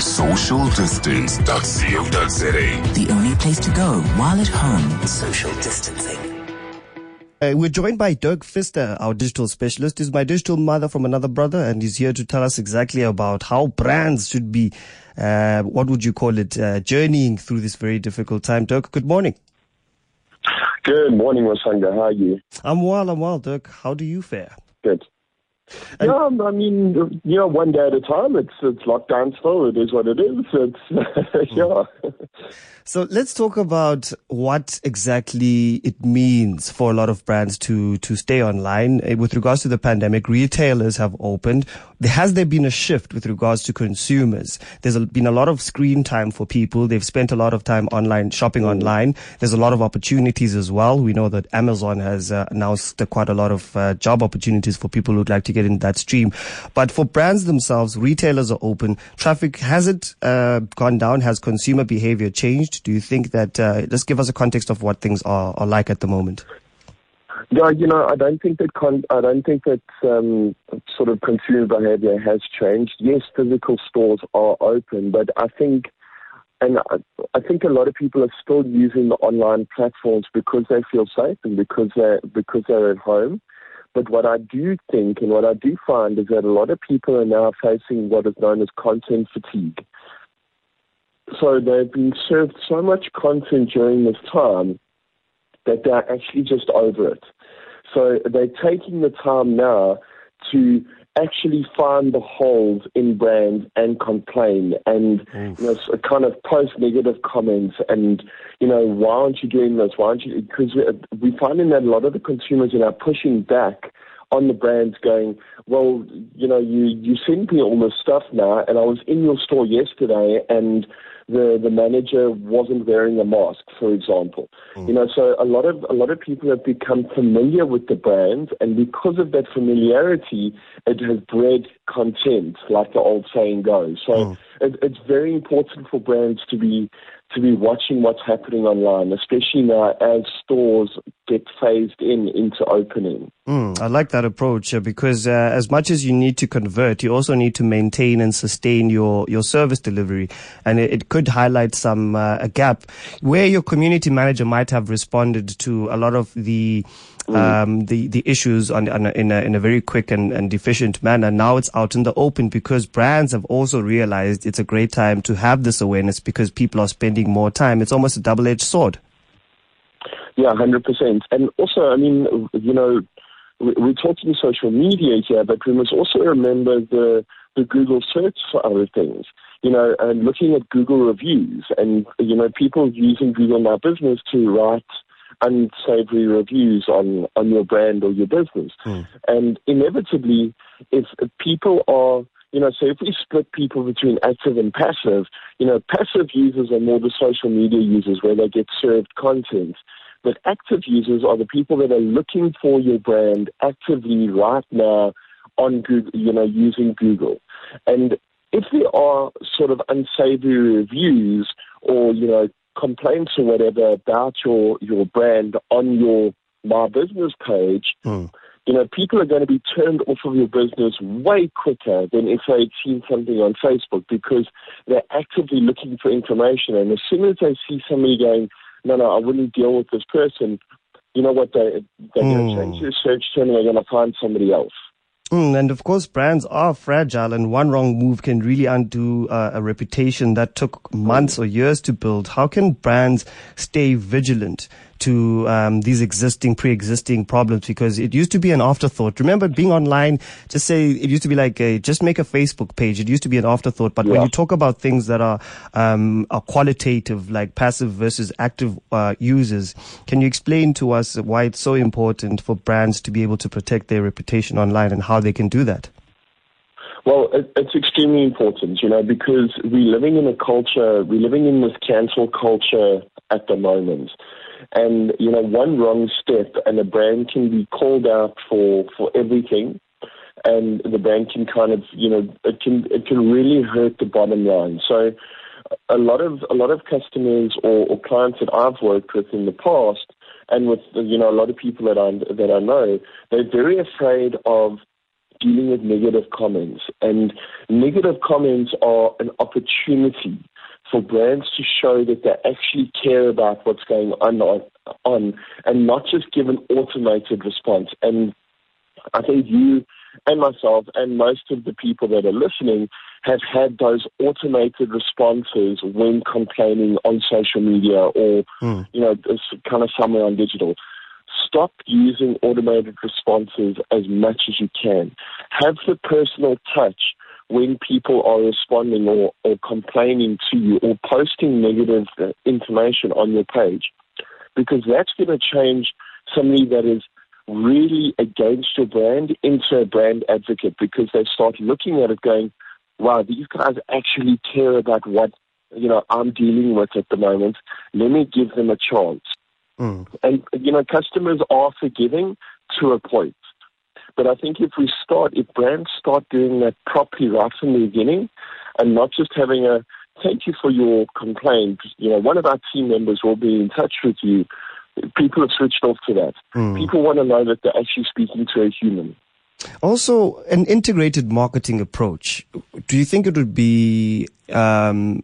socialdistance.co.za. The only place to go while at home. Social distancing. Uh, we're joined by Dirk Visser, our digital specialist. He's my digital mother from another brother, and he's here to tell us exactly about how brands should be, uh, what would you call it, uh, journeying through this very difficult time. Dirk, good morning. Good morning, Masanga. How are you? I'm well, I'm well, Dirk. How do you fare? Good. And- yeah, I mean, you know, one day at a time. It's it's lockdown still. It is what it is. It's yeah. So let's talk about what exactly it means for a lot of brands to to stay online. Uh, With regards to the pandemic, retailers have opened. There has there been a shift with regards to consumers? There's a, been a lot of screen time for people. They've spent a lot of time online shopping online. There's a lot of opportunities as well. We know that Amazon has uh, announced uh, quite a lot of uh, job opportunities for people who'd like to get in that stream. But for brands themselves, retailers are open. Traffic has it uh, gone down? Has consumer behavior changed? Do you think that? Uh, just give us a context of what things are, are like at the moment. Yeah, you know, I don't think that con- I don't think that um, sort of consumer behavior has changed. Yes, physical stores are open, but I think, and I, I think a lot of people are still using the online platforms because they feel safe and because they because they're at home. But what I do think and what I do find is that a lot of people are now facing what is known as content fatigue. So they've been served so much content during this time that they're actually just over it. So they're taking the time now to actually find the holes in brands and complain and mm. you know, kind of post negative comments and you know why aren't you doing this? Why aren't you? Because we're finding that a lot of the consumers are now pushing back on the brands going, well, you know, you, you sent me all this stuff now, and I was in your store yesterday, and the, the manager wasn't wearing a mask, for example. Mm. You know, so a lot of a lot of people have become familiar with the brand, and because of that familiarity, it has bred contempt, like the old saying goes. So mm. it, it's very important for brands to be to be watching what's happening online, especially now as stores get phased in into opening. Mm, I like that approach because uh, as much as you need to convert, you also need to maintain and sustain your, your service delivery. And it, it could highlight some uh, a gap where your community manager might have responded to a lot of the um, the the issues on, on a, in a in a very quick and, and efficient manner. Now it's out in the open because brands have also realized it's a great time to have this awareness because people are spending more time. It's almost a double edged sword. Yeah, hundred percent. And also, I mean, you know, we- we're talking social media here, but we must also remember the the Google search for other things. You know, and looking at Google reviews, and you know, people using Google My Business to write unsavory reviews on on your brand or your business. Hmm. And inevitably, if people are you know, so if we split people between active and passive, you know, passive users are more the social media users where they get served content. But active users are the people that are looking for your brand actively right now on Google, you know, using Google. And if there are sort of unsavory reviews or, you know, complaints or whatever about your, your brand on your My Business page, hmm. you know, people are going to be turned off of your business way quicker than if they had seen something on Facebook because they're actively looking for information. And as soon as they see somebody going, no, no, I wouldn't deal with this person, you know what, they, they're going to change hmm. their search term and they're going to find somebody else. Mm, and of course, brands are fragile, and one wrong move can really undo uh, a reputation that took months or years to build. How can brands stay vigilant to um, these existing, pre-existing problems? Because it used to be an afterthought. Remember, being online, just say it used to be like a, just make a Facebook page. It used to be an afterthought. But when you talk about things that are um, are qualitative, like passive versus active uh, users, can you explain to us why it's so important for brands to be able to protect their reputation online and how they can do that? Well, it's extremely important, you know, because we're living in a culture, we're living in this cancel culture at the moment. And, you know, one wrong step and a brand can be called out for, for everything. And the brand can kind of, you know, it can, it can really hurt the bottom line. So a lot of, a lot of customers or, or clients that I've worked with in the past and with, you know, a lot of people that I, that I know, they're very afraid of dealing with negative comments. And negative comments are an opportunity for brands to show that they actually care about what's going on, on and not just give an automated response. And I think you and myself and most of the people that are listening have had those automated responses when complaining on social media or, mm. you know, kind of somewhere on digital. Stop using automated responses as much as you can. Have the personal touch when people are responding or, or complaining to you or posting negative information on your page because that's going to change somebody that is really against your brand into a brand advocate because they start looking at it going, wow, these guys actually care about what, you know, I'm dealing with at the moment. Let me give them a chance. Mm. And, you know, customers are forgiving to a point. But I think if we start, if brands start doing that properly right from the beginning and not just having a, thank you for your complaint, you know, one of our team members will be in touch with you people have switched off to that. Mm. People want to know that they're actually speaking to a human. Also, an integrated marketing approach. Do you think it would be um,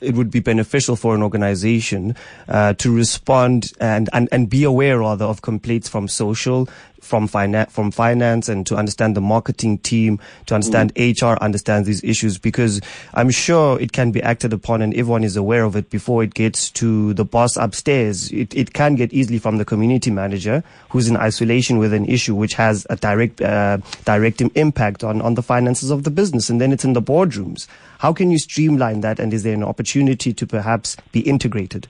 it would be beneficial for an organization uh, to respond and, and, and be aware rather of complaints from social from finance, from finance and to understand the marketing team, to understand mm. HR understands these issues because I'm sure it can be acted upon and everyone is aware of it before it gets to the boss upstairs. It, it can get easily from the community manager who's in isolation with an issue which has a direct, uh, direct impact on, on the finances of the business. And then it's in the boardrooms. How can you streamline that? And is there an opportunity to perhaps be integrated?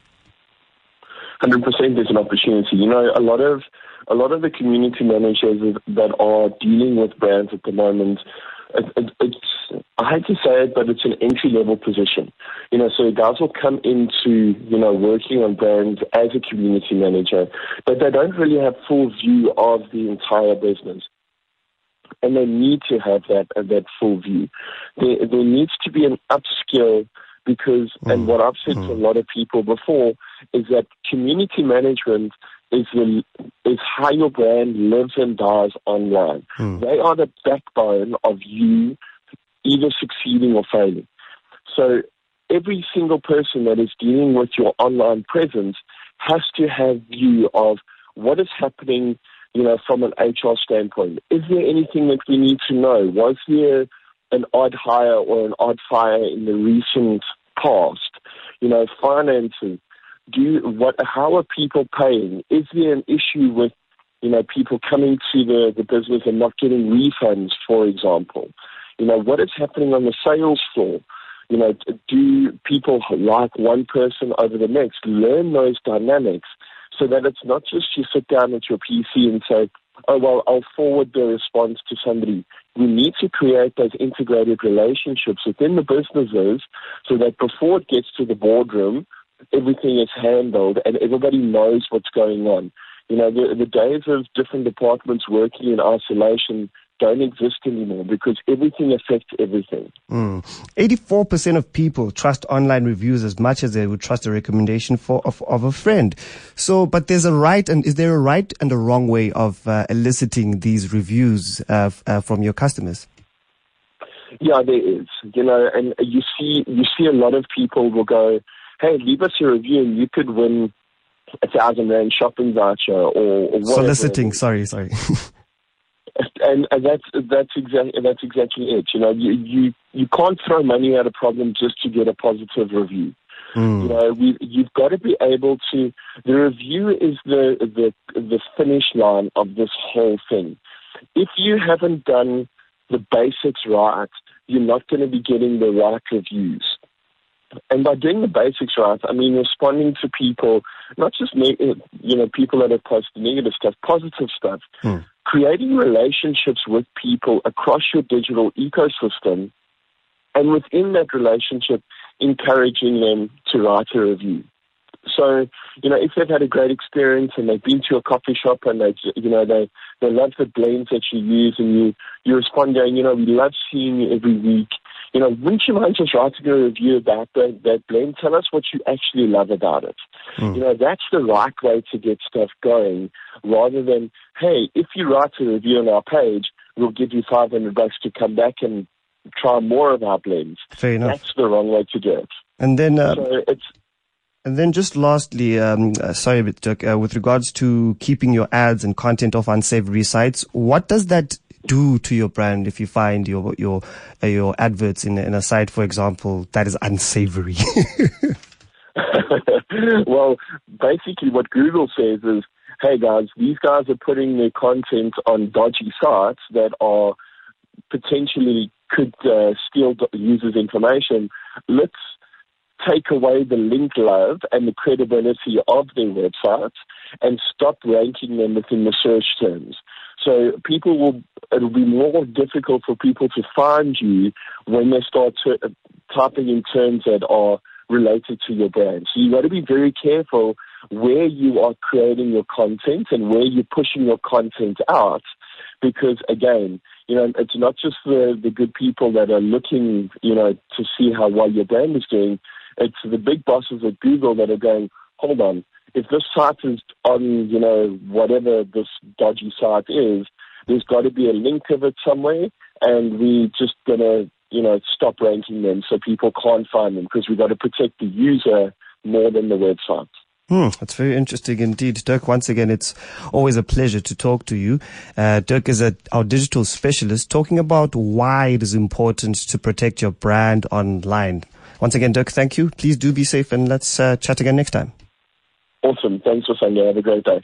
100% there's an opportunity. You know, a lot of a lot of the community managers that are dealing with brands at the moment, it, it, it's I hate to say it, but it's an entry level position. You know, so guys will come into you know working on brands as a community manager, but they don't really have full view of the entire business. And they need to have that uh, that full view. There, there needs to be an upskill because, mm. and what I've said mm. to a lot of people before is that community management is the, is how your brand lives and dies online. Hmm. They are the backbone of you either succeeding or failing. So every single person that is dealing with your online presence has to have view of what is happening, you know, from an HR standpoint. Is there anything that we need to know? Was there an odd hire or an odd fire in the recent past? You know, finances do you, what, how are people paying? Is there an issue with, you know, people coming to the, the business and not getting refunds, for example? You know, what is happening on the sales floor? You know, do people like one person over the next? Learn those dynamics so that it's not just you sit down at your PC and say, oh, well, I'll forward the response to somebody. We need to create those integrated relationships within the businesses so that before it gets to the boardroom, everything is handled and everybody knows what's going on. You know, the, the days of different departments working in isolation don't exist anymore because everything affects everything. Mm. 84% of people trust online reviews as much as they would trust a recommendation for of, of a friend. So, but there's a right and is there a right and a wrong way of uh, eliciting these reviews uh, uh, from your customers? Yeah, there is. You know, and you see you see a lot of people will go, hey, leave us a review and you could win a thousand rand shopping voucher or, or soliciting. Sorry, sorry. and, and that's that's exactly that's exactly it. You know, you, you you can't throw money at a problem just to get a positive review. Mm. You know, we, you've got to be able to. The review is the the the finish line of this whole thing. If you haven't done the basics right, you're not going to be getting the right reviews. And by doing the basics right, I mean responding to people, not just you know people that have posted negative stuff, positive stuff. Hmm. Creating relationships with people across your digital ecosystem, and within that relationship, encouraging them to write a review. So, you know, if they've had a great experience and they've been to a coffee shop and they, you know, they they love the blends that you use, and you you respond going, you know, we love seeing you every week you know, wouldn't you mind just writing a review about that, that blend? Tell us what you actually love about it. Mm. You know, that's the right way to get stuff going rather than, hey, if you write a review on our page, we'll give you 500 bucks to come back and try more of our blends. Fair enough. That's the wrong way to do it. And then, uh, So it's and then just lastly, um, uh, sorry, but uh, with regards to keeping your ads and content off unsavory sites, what does that do to your brand if you find your your uh, your adverts in, in a site, for example, that is unsavory? well, basically what Google says is, hey guys, these guys are putting their content on dodgy sites that are potentially could uh, steal users' information. Let's take away the link love and the credibility of their websites and stop ranking them within the search terms. So people will, it'll be more difficult for people to find you when they start to, uh, typing in terms that are related to your brand. So you got to be very careful where you are creating your content and where you're pushing your content out because again, you know, it's not just the, the good people that are looking, you know, to see how well your brand is doing. It's the big bosses at Google that are going, hold on, if this site is on, you know, whatever this dodgy site is, there's got to be a link of it somewhere, and we're just going to, you know, stop ranking them so people can't find them because we've got to protect the user more than the website. Hmm, that's very interesting indeed. Dirk, once again, it's always a pleasure to talk to you. Uh, Dirk is a, our digital specialist talking about why it is important to protect your brand online. Once again, Dirk, thank you. Please do be safe and let's uh, chat again next time. Awesome. Thanks for saying. Have a great day.